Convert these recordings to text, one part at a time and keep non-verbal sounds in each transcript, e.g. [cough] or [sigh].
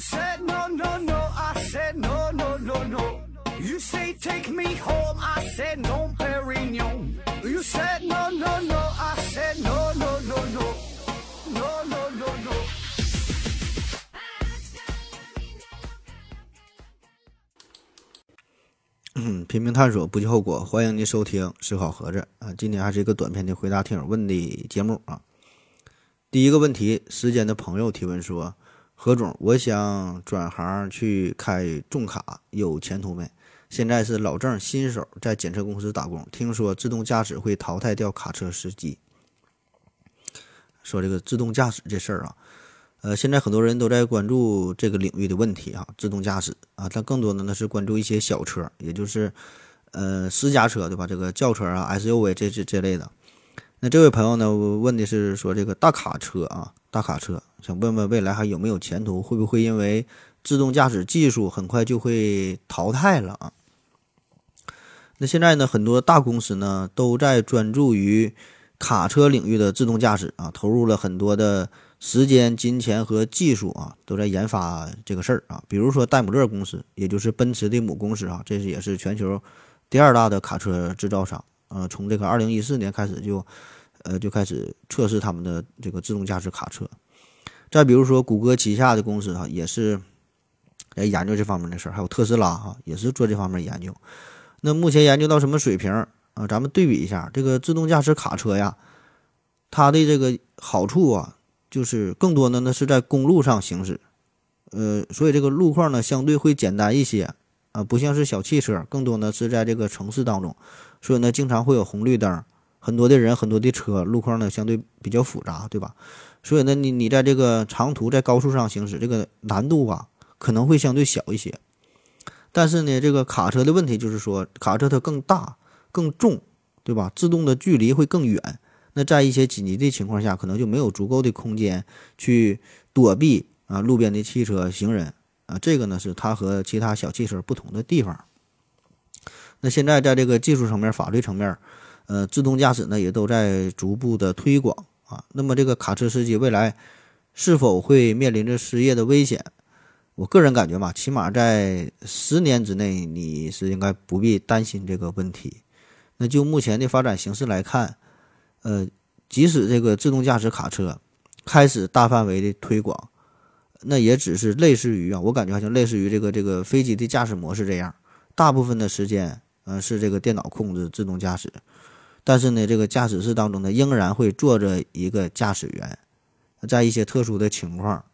said no no no, I said no no no no. You say take me home, I said no, Perignon. You said no no no, I said no no no no, no no no no. 嗯，拼命探索，不计后果。欢迎您收听《思考盒子》啊，今天还是一个短篇的回答听友问的节目啊。第一个问题，时间的朋友提问说：何总，我想转行去开重卡，有前途没？现在是老郑新手，在检测公司打工，听说自动驾驶会淘汰掉卡车司机。说这个自动驾驶这事儿啊。呃，现在很多人都在关注这个领域的问题啊，自动驾驶啊，但更多的呢是关注一些小车，也就是呃私家车对吧？这个轿车啊、SUV 这这这类的。那这位朋友呢问的是说这个大卡车啊，大卡车，想问问未来还有没有前途？会不会因为自动驾驶技术很快就会淘汰了啊？那现在呢，很多大公司呢都在专注于卡车领域的自动驾驶啊，投入了很多的。时间、金钱和技术啊，都在研发这个事儿啊。比如说戴姆勒公司，也就是奔驰的母公司啊，这是也是全球第二大的卡车制造商。呃，从这个二零一四年开始就，呃，就开始测试他们的这个自动驾驶卡车。再比如说谷歌旗下的公司哈，也是来研究这方面的事儿。还有特斯拉哈，也是做这方面研究。那目前研究到什么水平啊？咱们对比一下这个自动驾驶卡车呀，它的这个好处啊。就是更多的呢是在公路上行驶，呃，所以这个路况呢相对会简单一些啊，不像是小汽车，更多呢是在这个城市当中，所以呢经常会有红绿灯，很多的人，很多的车，路况呢相对比较复杂，对吧？所以呢你你在这个长途在高速上行驶，这个难度啊可能会相对小一些，但是呢这个卡车的问题就是说卡车它更大更重，对吧？制动的距离会更远。那在一些紧急的情况下，可能就没有足够的空间去躲避啊路边的汽车、行人啊，这个呢是它和其他小汽车不同的地方。那现在在这个技术层面、法律层面，呃，自动驾驶呢也都在逐步的推广啊。那么这个卡车司机未来是否会面临着失业的危险？我个人感觉嘛，起码在十年之内，你是应该不必担心这个问题。那就目前的发展形势来看。呃，即使这个自动驾驶卡车开始大范围的推广，那也只是类似于啊，我感觉好像类似于这个这个飞机的驾驶模式这样，大部分的时间，呃，是这个电脑控制自动驾驶，但是呢，这个驾驶室当中呢，仍然会坐着一个驾驶员，在一些特殊的情况，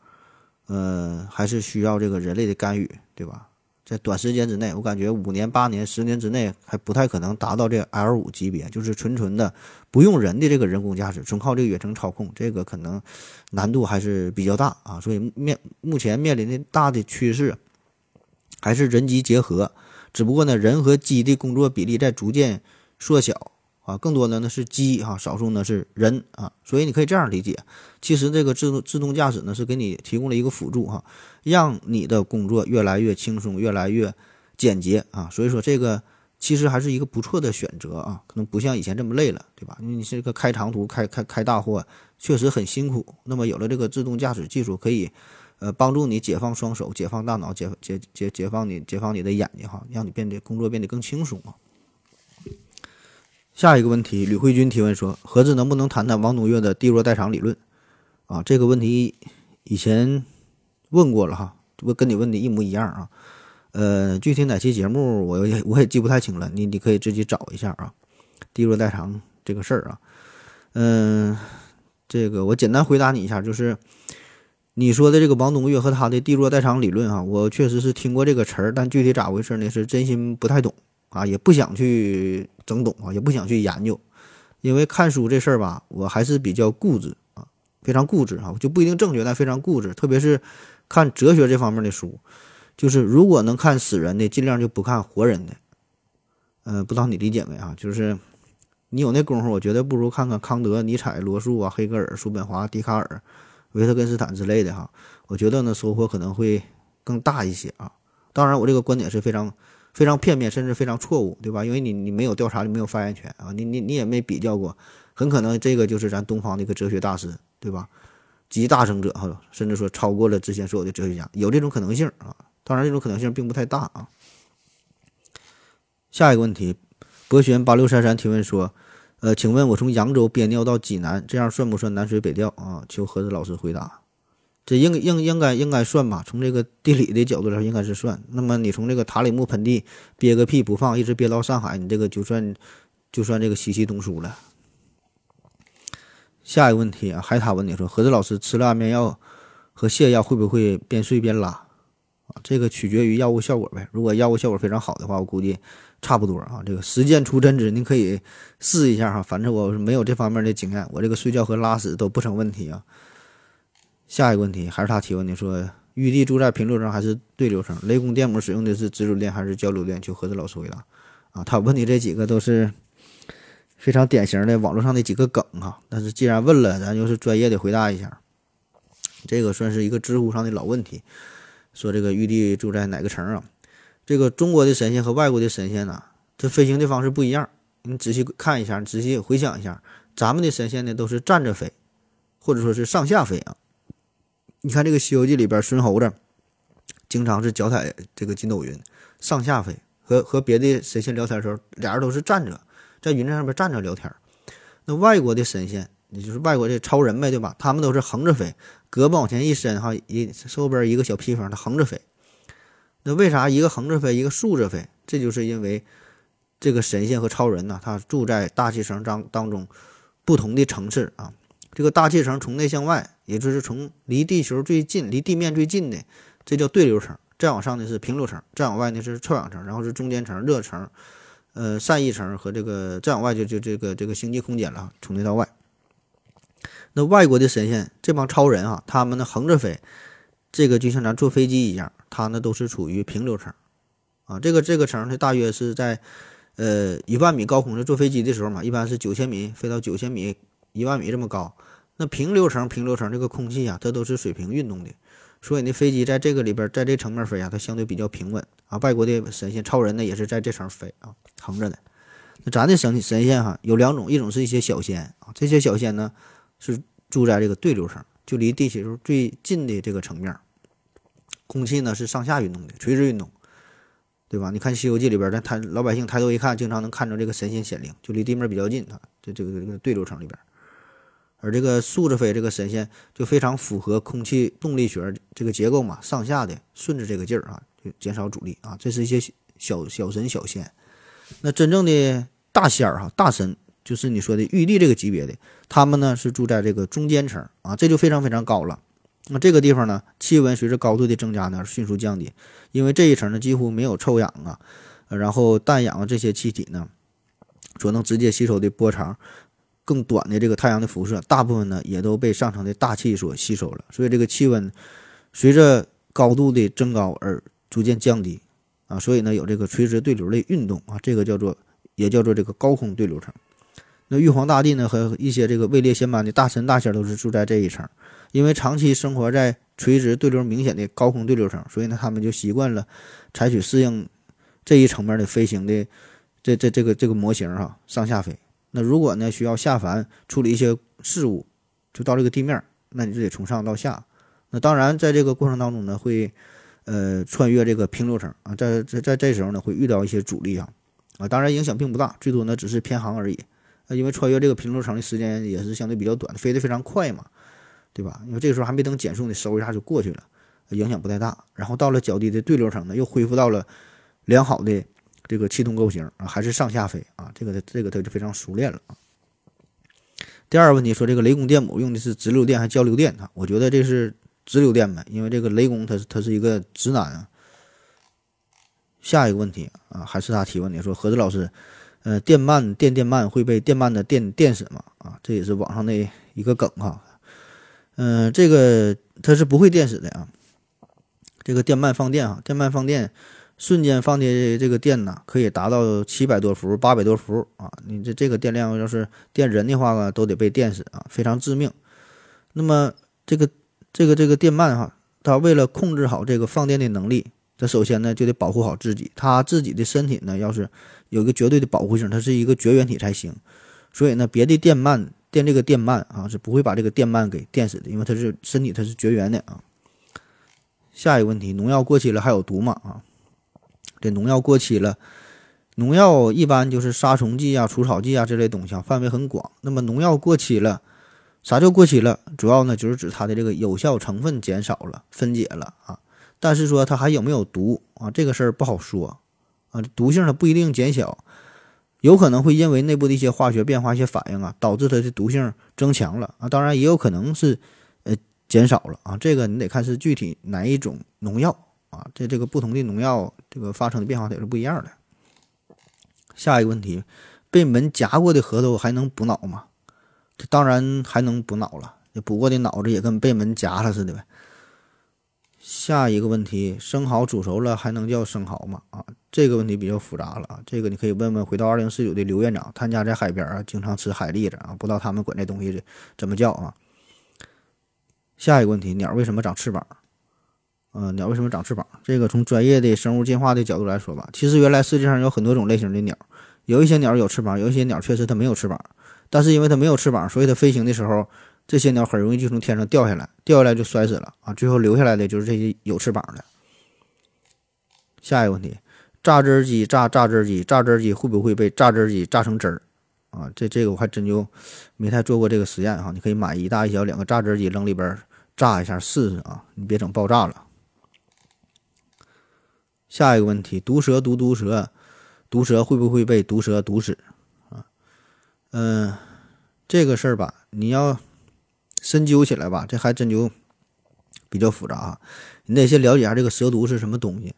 呃，还是需要这个人类的干预，对吧？在短时间之内，我感觉五年、八年、十年之内还不太可能达到这 L 五级别，就是纯纯的不用人的这个人工驾驶，纯靠这个远程操控，这个可能难度还是比较大啊。所以面目前面临的大的趋势还是人机结合，只不过呢，人和机的工作比例在逐渐缩小。啊，更多的呢是机哈，少数呢是人啊，所以你可以这样理解，其实这个自动自动驾驶呢是给你提供了一个辅助哈，让你的工作越来越轻松，越来越简洁啊，所以说这个其实还是一个不错的选择啊，可能不像以前这么累了，对吧？因为你这个开长途、开开开大货确实很辛苦，那么有了这个自动驾驶技术，可以呃帮助你解放双手、解放大脑、解解解解放你解放你的眼睛哈，让你变得工作变得更轻松啊。下一个问题，吕慧君提问说：“何子能不能谈谈王东岳的地弱代偿理论？”啊，这个问题以前问过了哈，不跟你问的一模一样啊。呃，具体哪期节目我也我也记不太清了，你你可以自己找一下啊。地弱代偿这个事儿啊，嗯，这个我简单回答你一下，就是你说的这个王东岳和他的地弱代偿理论啊，我确实是听过这个词儿，但具体咋回事呢？是真心不太懂。啊，也不想去整懂啊，也不想去研究，因为看书这事儿吧，我还是比较固执啊，非常固执啊，就不一定正确，但非常固执。特别是看哲学这方面的书，就是如果能看死人的，尽量就不看活人的。嗯，不知道你理解没啊？就是你有那功夫，我觉得不如看看康德、尼采、罗素啊、黑格尔、叔本华、笛卡尔、维特根斯坦之类的哈。我觉得呢，收获可能会更大一些啊。当然，我这个观点是非常。非常片面，甚至非常错误，对吧？因为你你没有调查，你没有发言权啊，你你你也没比较过，很可能这个就是咱东方的一个哲学大师，对吧？集大成者哈，甚至说超过了之前所有的哲学家，有这种可能性啊。当然，这种可能性并不太大啊。下一个问题，博轩八六三三提问说，呃，请问我从扬州憋尿到济南，这样算不算南水北调啊？求何子老师回答。这应应应该应该算吧？从这个地理的角度来说，应该是算。那么你从这个塔里木盆地憋个屁不放，一直憋到上海，你这个就算就算这个西气东输了。下一个问题啊，海塔问你说，何子老师吃了安眠药和泻药会不会边睡边拉？啊，这个取决于药物效果呗。如果药物效果非常好的话，我估计差不多啊。这个实践出真知，您可以试一下哈。反正我是没有这方面的经验，我这个睡觉和拉屎都不成问题啊。下一个问题还是他提问的，说玉帝住在平流层还是对流层？雷公电母使用的是直流电还是交流电？求何子老师回答。啊，他问你这几个都是非常典型的网络上的几个梗哈。但是既然问了，咱就是专业的回答一下。这个算是一个知乎上的老问题，说这个玉帝住在哪个层啊？这个中国的神仙和外国的神仙呢，这飞行的方式不一样。你仔细看一下，仔细回想一下，咱们的神仙呢都是站着飞，或者说是上下飞啊。你看这个《西游记》里边，孙猴子经常是脚踩这个筋斗云上下飞，和和别的神仙聊天的时候，俩人都是站着在云上边站着聊天。那外国的神仙，也就是外国的超人呗，对吧？他们都是横着飞，胳膊往前一伸，哈，一后边一个小披风，他横着飞。那为啥一个横着飞，一个竖着飞？这就是因为这个神仙和超人呢，他住在大气层当当中不同的层次啊。这个大气层从内向外，也就是从离地球最近、离地面最近的，这叫对流层；再往上呢是平流层；再往外呢是臭氧层，然后是中间层、热层，呃，散逸层和这个再往外就就这个这个星际空间了，从内到外。那外国的神仙这帮超人啊，他们呢横着飞，这个就像咱坐飞机一样，它呢都是处于平流层啊。这个这个层它大约是在呃一万米高空的坐飞机的时候嘛，一般是九千米飞到九千米。一万米这么高，那平流层平流层这个空气啊，它都是水平运动的，所以那飞机在这个里边，在这层面飞啊，它相对比较平稳啊。外国的神仙超人呢，也是在这层飞啊，横着的。那咱的神神仙哈有两种，一种是一些小仙啊，这些小仙呢是住在这个对流层，就离地球最近的这个层面，空气呢是上下运动的，垂直运动，对吧？你看《西游记》里边，咱抬老百姓抬头一看，经常能看着这个神仙显灵，就离地面比较近啊，这这个这个对流层里边。而这个竖着飞这个神仙就非常符合空气动力学这个结构嘛，上下的顺着这个劲儿啊，就减少阻力啊。这是一些小小神小仙。那真正的大仙儿哈，大神就是你说的玉帝这个级别的，他们呢是住在这个中间层啊，这就非常非常高了。那这个地方呢，气温随着高度的增加呢迅速降低，因为这一层呢几乎没有臭氧啊，然后氮氧这些气体呢所能直接吸收的波长。更短的这个太阳的辐射，大部分呢也都被上层的大气所吸收了，所以这个气温随着高度的增高而逐渐降低啊，所以呢有这个垂直对流的运动啊，这个叫做也叫做这个高空对流层。那玉皇大帝呢和一些这个位列仙班的大神大仙都是住在这一层，因为长期生活在垂直对流明显的高空对流层，所以呢他们就习惯了采取适应这一层面的飞行的这这这个这个模型哈，上下飞。那如果呢需要下凡处理一些事务，就到这个地面，那你就得从上到下。那当然，在这个过程当中呢，会呃穿越这个平流层啊，在在在这时候呢会遇到一些阻力啊啊，当然影响并不大，最多呢只是偏航而已。啊，因为穿越这个平流层的时间也是相对比较短，飞得非常快嘛，对吧？因为这个时候还没等减速呢，嗖一下就过去了，影响不太大。然后到了较低的对流层呢，又恢复到了良好的。这个气动构型啊，还是上下飞啊？这个这个它就非常熟练了啊。第二个问题说，这个雷公电母用的是直流电还是交流电啊？我觉得这是直流电呗，因为这个雷公他他是一个直男啊。下一个问题啊，还是他提问的，说何子老师，呃，电鳗电电鳗会被电鳗的电电死吗？啊，这也是网上的一个梗哈。嗯，这个它是不会电死的啊。这个电鳗放电啊，电鳗放电。瞬间放的这个电呢，可以达到七百多伏、八百多伏啊！你这这个电量要是电人的话呢，都得被电死啊，非常致命。那么这个这个这个电鳗哈，它为了控制好这个放电的能力，它首先呢就得保护好自己，它自己的身体呢要是有一个绝对的保护性，它是一个绝缘体才行。所以呢，别的电鳗电这个电鳗啊，是不会把这个电鳗给电死的，因为它是身体它是绝缘的啊。下一个问题，农药过期了还有毒吗？啊，这农药过期了，农药一般就是杀虫剂啊、除草剂啊这类东西啊，范围很广。那么农药过期了，啥叫过期了？主要呢就是指它的这个有效成分减少了、分解了啊。但是说它还有没有毒啊？这个事儿不好说啊，毒性它不一定减小。有可能会因为内部的一些化学变化、一些反应啊，导致它的毒性增强了啊。当然，也有可能是呃减少了啊。这个你得看是具体哪一种农药啊。这这个不同的农药，这个发生的变化也是不一样的。下一个问题，被门夹过的核桃还能补脑吗？这当然还能补脑了，补过的脑子也跟被门夹了似的呗。下一个问题，生蚝煮熟了还能叫生蚝吗？啊，这个问题比较复杂了啊，这个你可以问问回到二零四九的刘院长，他家在海边啊，经常吃海蛎子啊，不知道他们管这东西怎么叫啊。下一个问题，鸟为什么长翅膀？呃，鸟为什么长翅膀？这个从专业的生物进化的角度来说吧，其实原来世界上有很多种类型的鸟，有一些鸟有翅膀，有一些鸟确实它没有翅膀，但是因为它没有翅膀，所以它飞行的时候。这些鸟很容易就从天上掉下来，掉下来就摔死了啊！最后留下来的就是这些有翅膀的。下一个问题，榨汁机榨榨汁机，榨汁机会不会被榨汁机榨成汁儿啊？这这个我还真就没太做过这个实验哈。你可以买一大一小两个榨汁机扔里边榨一下试试啊，你别整爆炸了。下一个问题，毒蛇毒毒蛇，毒蛇会不会被毒蛇毒死啊？嗯，这个事儿吧，你要。深究起来吧，这还真就比较复杂！你得先了解一下这个蛇毒是什么东西。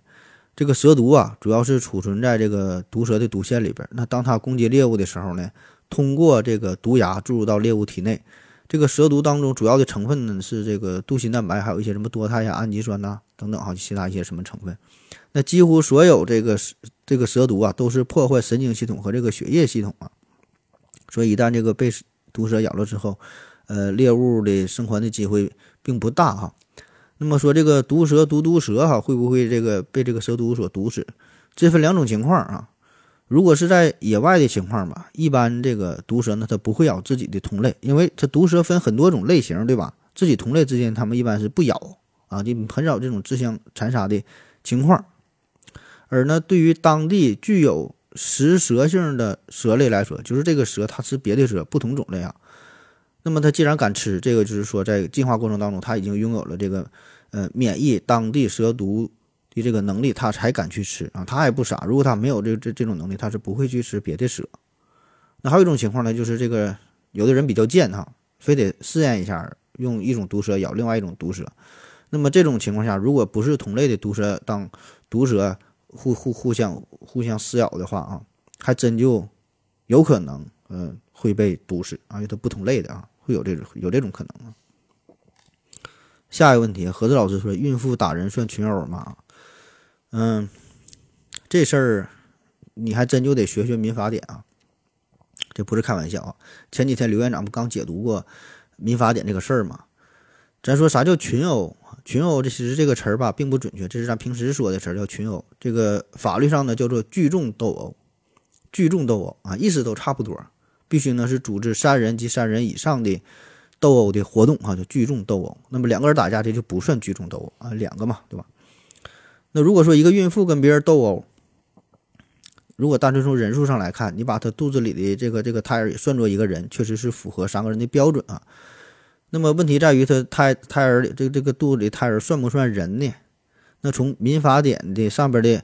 这个蛇毒啊，主要是储存在这个毒蛇的毒腺里边。那当它攻击猎物的时候呢，通过这个毒牙注入到猎物体内。这个蛇毒当中主要的成分呢是这个镀锌蛋白，还有一些什么多肽呀、氨基酸呐等等哈，其他一些什么成分。那几乎所有这个这个蛇毒啊，都是破坏神经系统和这个血液系统啊。所以一旦这个被毒蛇咬了之后，呃，猎物的生还的机会并不大哈。那么说这个毒蛇毒毒蛇哈，会不会这个被这个蛇毒所毒死？这分两种情况啊。如果是在野外的情况吧，一般这个毒蛇呢，它不会咬自己的同类，因为它毒蛇分很多种类型，对吧？自己同类之间，它们一般是不咬啊，就很少这种自相残杀的情况。而呢，对于当地具有食蛇性的蛇类来说，就是这个蛇它吃别的蛇不同种类啊。那么它既然敢吃，这个就是说，在进化过程当中，它已经拥有了这个，呃，免疫当地蛇毒的这个能力，它才敢去吃啊。它还不傻，如果它没有这这这种能力，它是不会去吃别的蛇。那还有一种情况呢，就是这个有的人比较贱哈，非得试验一下，用一种毒蛇咬另外一种毒蛇。那么这种情况下，如果不是同类的毒蛇当毒蛇互互互相互相撕咬的话啊，还真就有可能，嗯。会被毒死啊，因为它不同类的啊，会有这种有这种可能啊。下一个问题，何子老师说，孕妇打人算群殴吗？嗯，这事儿你还真就得学学民法典啊，这不是开玩笑啊。前几天刘院长不刚解读过民法典这个事儿吗？咱说啥叫群殴？群殴这其实这个词儿吧并不准确，这是咱平时说的词儿叫群殴。这个法律上呢叫做聚众斗殴，聚众斗殴啊，意思都差不多。必须呢是组织三人及三人以上的斗殴的活动啊，就聚众斗殴。那么两个人打架这就不算聚众斗殴啊，两个嘛，对吧？那如果说一个孕妇跟别人斗殴，如果单纯从人数上来看，你把她肚子里的这个这个胎儿也算作一个人，确实是符合三个人的标准啊。那么问题在于，她胎胎儿里这这个肚子里胎儿算不算人呢？那从民法典的上边的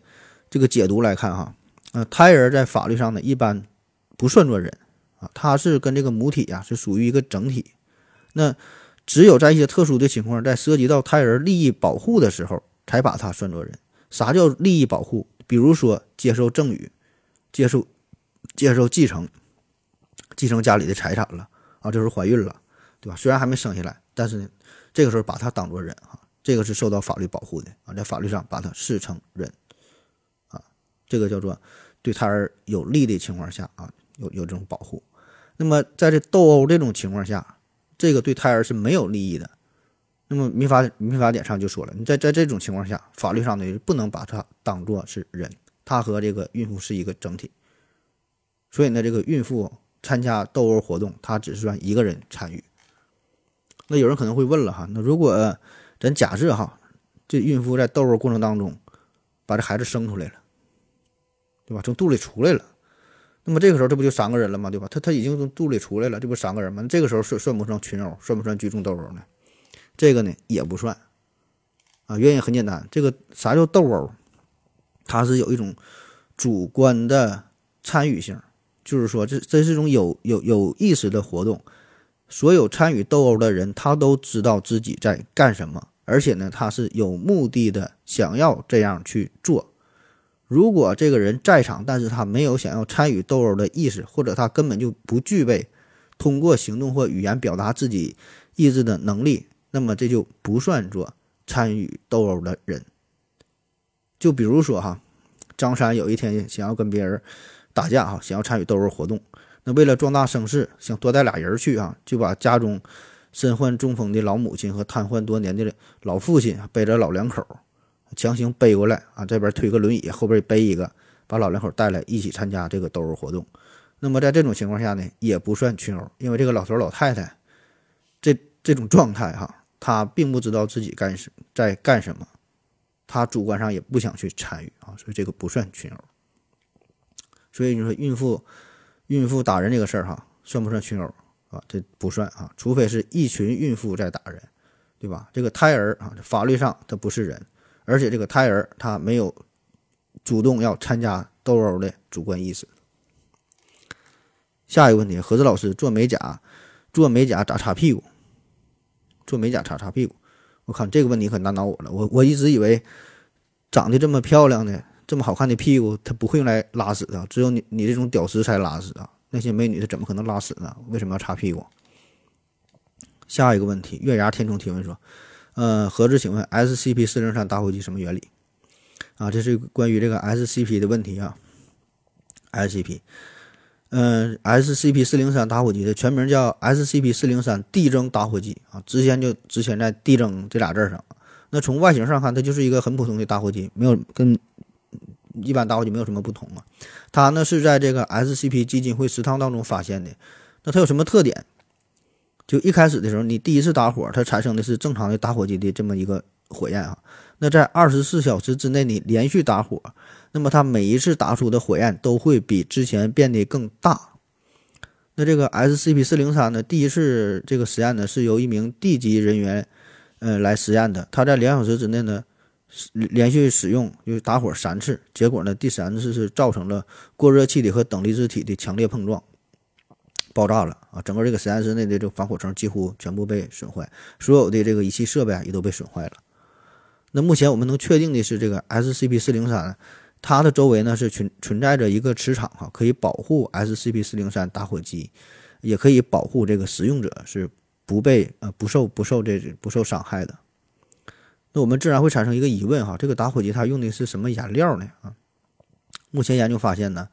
这个解读来看哈，呃，胎儿在法律上呢一般不算作人。它是跟这个母体呀是属于一个整体，那只有在一些特殊的情况，在涉及到胎儿利益保护的时候，才把它算作人。啥叫利益保护？比如说接受赠与、接受接受继承、继承家里的财产了啊，这时候怀孕了，对吧？虽然还没生下来，但是呢，这个时候把它当做人哈，这个是受到法律保护的啊，在法律上把它视成人啊，这个叫做对胎儿有利的情况下啊，有有这种保护。那么，在这斗殴这种情况下，这个对胎儿是没有利益的。那么民法民法典上就说了，你在在这种情况下，法律上呢不能把它当做是人，他和这个孕妇是一个整体。所以呢，这个孕妇参加斗殴活动，他只是算一个人参与。那有人可能会问了哈，那如果咱假设哈，这孕妇在斗殴过程当中把这孩子生出来了，对吧？从肚里出来了，那么这个时候这不就三个人了吗？对吧？他他已经从肚里出来了，这不三个人吗？这个时候算算不算群殴？算不算聚众斗殴呢？这个呢也不算啊。原因很简单，这个啥叫斗殴？它是有一种主观的参与性，就是说这这是一种有有有意识的活动。所有参与斗殴的人，他都知道自己在干什么，而且呢，他是有目的的，想要这样去做。如果这个人在场，但是他没有想要参与斗殴的意识，或者他根本就不具备通过行动或语言表达自己意志的能力，那么这就不算作参与斗殴的人。就比如说哈，张三有一天想要跟别人打架哈，想要参与斗殴活动。那为了壮大声势，想多带俩人去啊，就把家中身患中风的老母亲和瘫痪多年的老父亲背着老两口，强行背过来啊，这边推个轮椅，后边背一个，把老两口带来一起参加这个斗殴活动。那么在这种情况下呢，也不算群殴，因为这个老头老太太这这种状态哈，他并不知道自己干什在干什么，他主观上也不想去参与啊，所以这个不算群殴。所以你说孕妇。孕妇打人这个事儿哈，算不算群殴啊？这不算啊，除非是一群孕妇在打人，对吧？这个胎儿啊，法律上他不是人，而且这个胎儿他没有主动要参加斗殴的主观意识。下一个问题，何子老师做美甲，做美甲咋擦屁股？做美甲擦擦屁股？我靠，这个问题可难倒我了。我我一直以为长得这么漂亮的。这么好看的屁股，它不会用来拉屎的，只有你你这种屌丝才拉屎啊！那些美女她怎么可能拉屎呢？为什么要擦屁股？下一个问题，月牙天冲提问说：“呃，何志，请问 SCP 四零三打火机什么原理？”啊，这是关于这个 SCP 的问题啊。SCP，嗯，SCP 四零三打火机的全名叫 SCP 四零三递增打火机啊，之前就之前在递增这俩字上。那从外形上看，它就是一个很普通的打火机，没有跟。一般打火机没有什么不同啊，它呢是在这个 SCP 基金会食堂当中发现的。那它有什么特点？就一开始的时候，你第一次打火，它产生的是正常的打火机的这么一个火焰啊。那在二十四小时之内，你连续打火，那么它每一次打出的火焰都会比之前变得更大。那这个 SCP 四零三呢，第一次这个实验呢是由一名地级人员，呃来实验的。他在两小时之内呢。连续使用就是打火三次，结果呢，第三次是造成了过热气体和等离子体的强烈碰撞，爆炸了啊！整个这个实验室内的这个防火层几乎全部被损坏，所有的这个仪器设备也都被损坏了。那目前我们能确定的是，这个 SCP 四零三它的周围呢是存存在着一个磁场哈，可以保护 SCP 四零三打火机，也可以保护这个使用者是不被呃不受不受这不受伤害的。那我们自然会产生一个疑问哈，这个打火机它用的是什么颜料呢？啊，目前研究发现呢，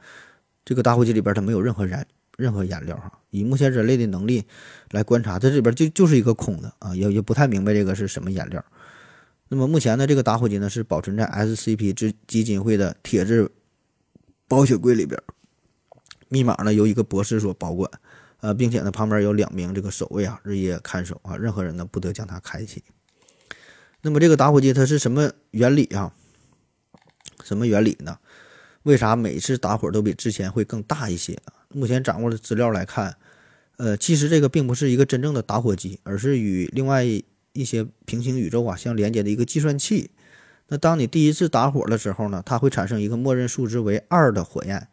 这个打火机里边它没有任何燃任何颜料哈。以目前人类的能力来观察，这里边就就是一个空的啊，也也不太明白这个是什么颜料。那么目前呢，这个打火机呢是保存在 SCP 之基金会的铁质保险柜里边，密码呢由一个博士所保管，呃，并且呢旁边有两名这个守卫啊日夜看守啊，任何人呢不得将它开启。那么这个打火机它是什么原理啊？什么原理呢？为啥每次打火都比之前会更大一些？目前掌握的资料来看，呃，其实这个并不是一个真正的打火机，而是与另外一些平行宇宙啊相连接的一个计算器。那当你第一次打火的时候呢，它会产生一个默认数值为二的火焰。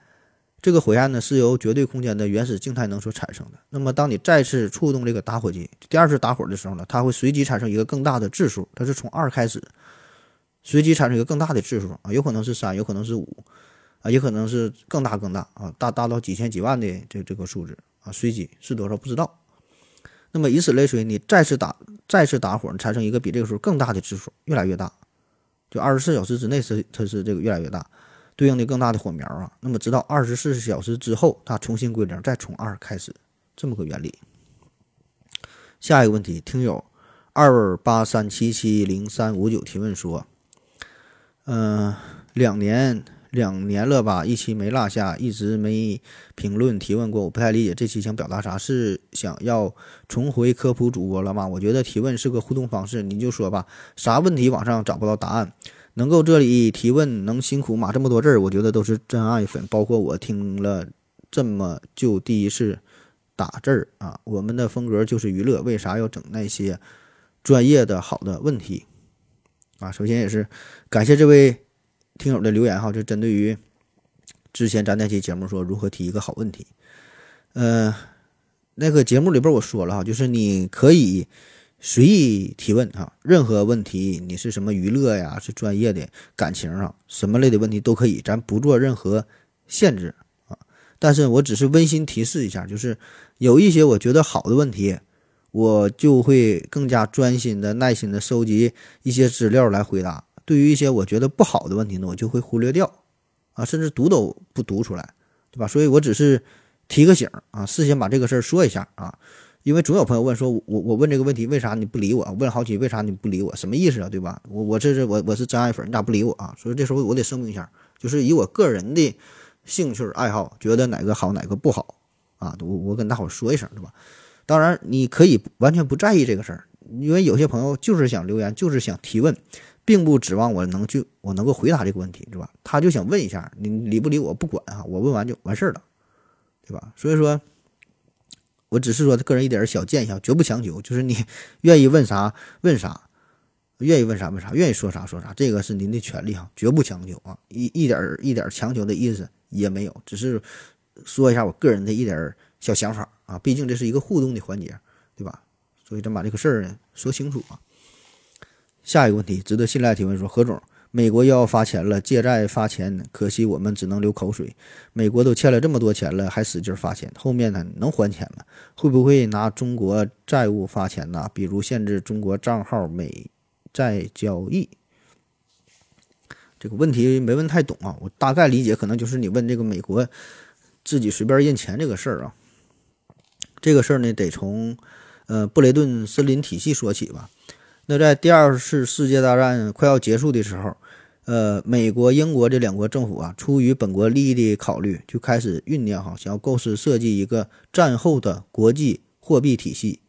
这个火焰呢是由绝对空间的原始静态能所产生的。那么，当你再次触动这个打火机，第二次打火的时候呢，它会随机产生一个更大的质数，它是从二开始，随机产生一个更大的质数啊，有可能是三，有可能是五，也可能是更大更大啊，大大到几千几万的这这个数字啊，随机是多少不知道。那么以此类推，你再次打再次打火，产生一个比这个数更大的质数，越来越大，就二十四小时之内是它是这个越来越大。对应的更大的火苗啊，那么直到二十四小时之后，它重新归零，再从二开始，这么个原理。下一个问题，听友二八三七七零三五九提问说：，嗯，两年两年了吧，一期没落下，一直没评论提问过，我不太理解这期想表达啥，是想要重回科普主播了吗？我觉得提问是个互动方式，你就说吧，啥问题网上找不到答案，能够这里提问，能辛苦码这么多字儿，我觉得都是真爱粉，包括我听了这么就第一次打字儿啊，我们的风格就是娱乐，为啥要整那些专业的好的问题？啊，首先也是感谢这位听友的留言哈，就针对于之前咱那期节目说如何提一个好问题，呃，那个节目里边我说了哈，就是你可以随意提问哈，任何问题，你是什么娱乐呀，是专业的、感情啊，什么类的问题都可以，咱不做任何限制啊。但是我只是温馨提示一下，就是有一些我觉得好的问题。我就会更加专心的、耐心的收集一些资料来回答。对于一些我觉得不好的问题呢，我就会忽略掉，啊，甚至读都不读出来，对吧？所以我只是提个醒啊，事先把这个事儿说一下啊，因为总有朋友问说，我我问这个问题为啥你不理我？问了好几，为啥你不理我？什么意思啊？对吧？我我这是我我是真爱粉，你咋不理我啊？所以这时候我得声明一下，就是以我个人的兴趣爱好，觉得哪个好哪个不好啊，我我跟大伙说一声，对吧？当然，你可以完全不在意这个事儿，因为有些朋友就是想留言，就是想提问，并不指望我能去我能够回答这个问题，是吧？他就想问一下，你理不理我不管啊，我问完就完事儿了，对吧？所以说，我只是说个人一点小建议，绝不强求，就是你 [laughs] 愿意问啥问啥，愿意问啥问啥，愿意说啥说啥，这个是您的权利哈，绝不强求啊，一一点一点强求的意思也没有，只是说一下我个人的一点小想法。啊，毕竟这是一个互动的环节，对吧？所以咱把这个事儿呢说清楚啊。下一个问题，值得信赖提问说：何总，美国又要发钱了，借债发钱，可惜我们只能流口水。美国都欠了这么多钱了，还使劲发钱，后面呢能还钱吗？会不会拿中国债务发钱呢？比如限制中国账号美债交易？这个问题没问太懂啊，我大概理解，可能就是你问这个美国自己随便印钱这个事儿啊。这个事儿呢，得从，呃，布雷顿森林体系说起吧。那在第二次世界大战快要结束的时候，呃，美国、英国这两国政府啊，出于本国利益的考虑，就开始酝酿哈，想要构思设计一个战后的国际货币体系。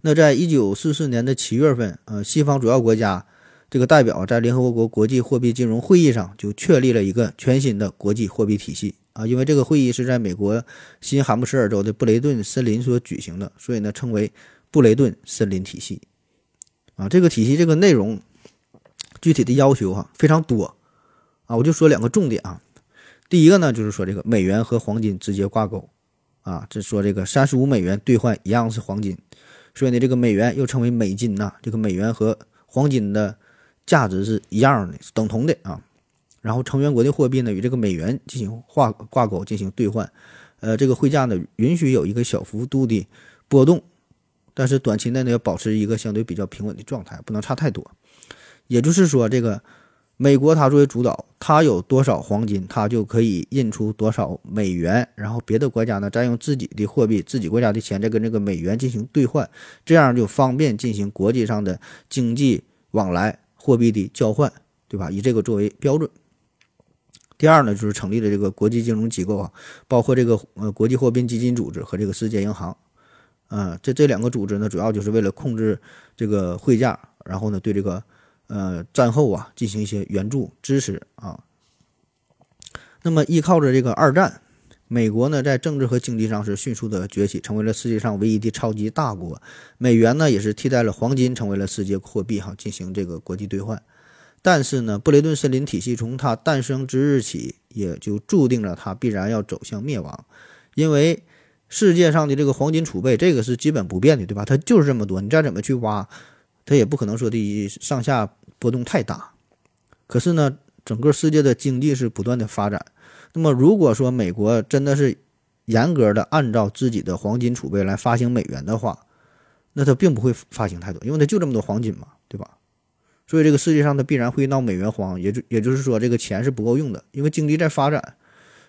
那在一九四四年的七月份，呃，西方主要国家这个代表在联合国国际货币金融会议上就确立了一个全新的国际货币体系。啊，因为这个会议是在美国新罕布什尔州的布雷顿森林所举行的，所以呢称为布雷顿森林体系。啊，这个体系这个内容具体的要求哈非常多啊，我就说两个重点啊。第一个呢就是说这个美元和黄金直接挂钩啊，这说这个三十五美元兑换一样是黄金，所以呢这个美元又称为美金呐，这个美元和黄金的价值是一样的，等同的啊。然后成员国的货币呢与这个美元进行挂挂钩进行兑换，呃，这个汇价呢允许有一个小幅度的波动，但是短期内呢要保持一个相对比较平稳的状态，不能差太多。也就是说，这个美国它作为主导，它有多少黄金，它就可以印出多少美元，然后别的国家呢再用自己的货币、自己国家的钱再跟这个美元进行兑换，这样就方便进行国际上的经济往来、货币的交换，对吧？以这个作为标准。第二呢，就是成立的这个国际金融机构啊，包括这个呃国际货币基金组织和这个世界银行，啊，这这两个组织呢，主要就是为了控制这个汇价，然后呢，对这个呃战后啊进行一些援助支持啊。那么依靠着这个二战，美国呢在政治和经济上是迅速的崛起，成为了世界上唯一的超级大国。美元呢也是替代了黄金，成为了世界货币哈，进行这个国际兑换。但是呢，布雷顿森林体系从它诞生之日起，也就注定了它必然要走向灭亡，因为世界上的这个黄金储备，这个是基本不变的，对吧？它就是这么多，你再怎么去挖，它也不可能说的上下波动太大。可是呢，整个世界的经济是不断的发展，那么如果说美国真的是严格的按照自己的黄金储备来发行美元的话，那它并不会发行太多，因为它就这么多黄金嘛，对吧？所以这个世界上它必然会闹美元荒，也就也就是说这个钱是不够用的，因为经济在发展，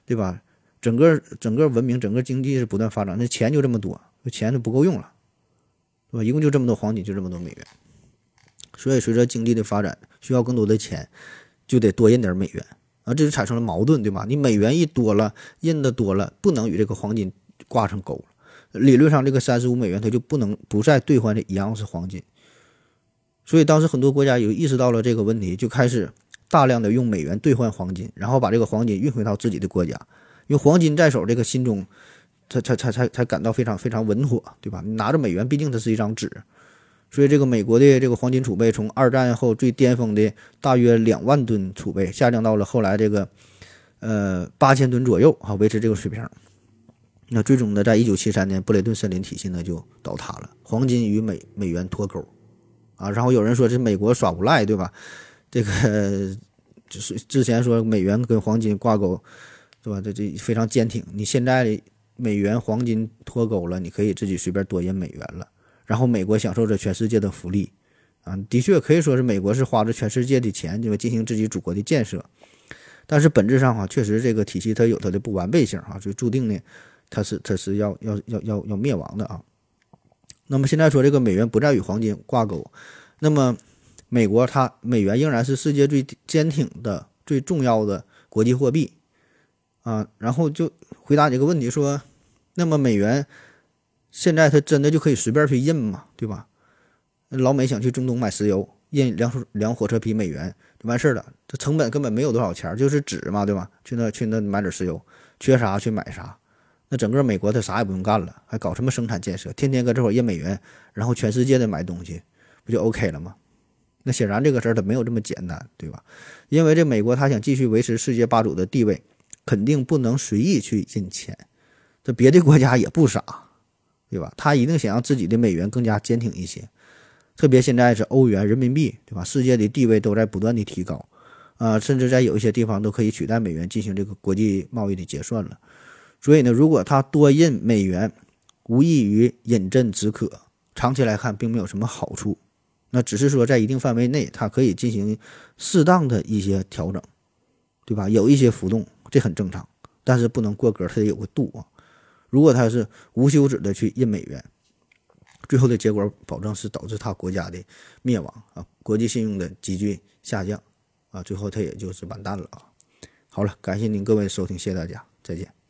对吧？整个整个文明、整个经济是不断发展，那钱就这么多，钱就不够用了，对吧？一共就这么多黄金，就这么多美元。所以随着经济的发展，需要更多的钱，就得多印点美元啊，这就产生了矛盾，对吧？你美元一多了，印的多了，不能与这个黄金挂上钩了。理论上，这个三十五美元它就不能不再兑换的一样是黄金。所以当时很多国家有意识到了这个问题，就开始大量的用美元兑换黄金，然后把这个黄金运回到自己的国家。因为黄金在手，这个心中才才才才才感到非常非常稳妥，对吧？你拿着美元，毕竟它是一张纸。所以这个美国的这个黄金储备，从二战后最巅峰的大约两万吨储备，下降到了后来这个呃八千吨左右啊，维持这个水平。那最终呢，在一九七三年，布雷顿森林体系呢就倒塌了，黄金与美美元脱钩。啊，然后有人说这美国耍无赖，对吧？这个就是之前说美元跟黄金挂钩，对吧？这这非常坚挺。你现在美元黄金脱钩了，你可以自己随便多印美元了。然后美国享受着全世界的福利，啊，的确可以说是美国是花着全世界的钱，对吧？进行自己祖国的建设。但是本质上哈，确实这个体系它有它的不完备性啊，就注定呢，它是它是要要要要要灭亡的啊。那么现在说这个美元不再与黄金挂钩，那么美国它美元仍然是世界最坚挺的、最重要的国际货币啊。然后就回答你这个问题说，那么美元现在它真的就可以随便去印吗？对吧？老美想去中东买石油，印两两火车皮美元就完事儿了，这成本根本没有多少钱，就是纸嘛，对吧？去那去那买点石油，缺啥去买啥。那整个美国他啥也不用干了，还搞什么生产建设？天天搁这会儿印美元，然后全世界的买东西，不就 OK 了吗？那显然这个事儿它没有这么简单，对吧？因为这美国他想继续维持世界霸主的地位，肯定不能随意去印钱。这别的国家也不傻，对吧？他一定想让自己的美元更加坚挺一些。特别现在是欧元、人民币，对吧？世界的地位都在不断的提高，啊，甚至在有一些地方都可以取代美元进行这个国际贸易的结算了。所以呢，如果他多印美元，无异于饮鸩止渴，长期来看并没有什么好处。那只是说在一定范围内，它可以进行适当的一些调整，对吧？有一些浮动，这很正常，但是不能过格，它得有个度啊。如果它是无休止的去印美元，最后的结果保证是导致它国家的灭亡啊，国际信用的急剧下降啊，最后它也就是完蛋了啊。好了，感谢您各位收听，谢谢大家，再见。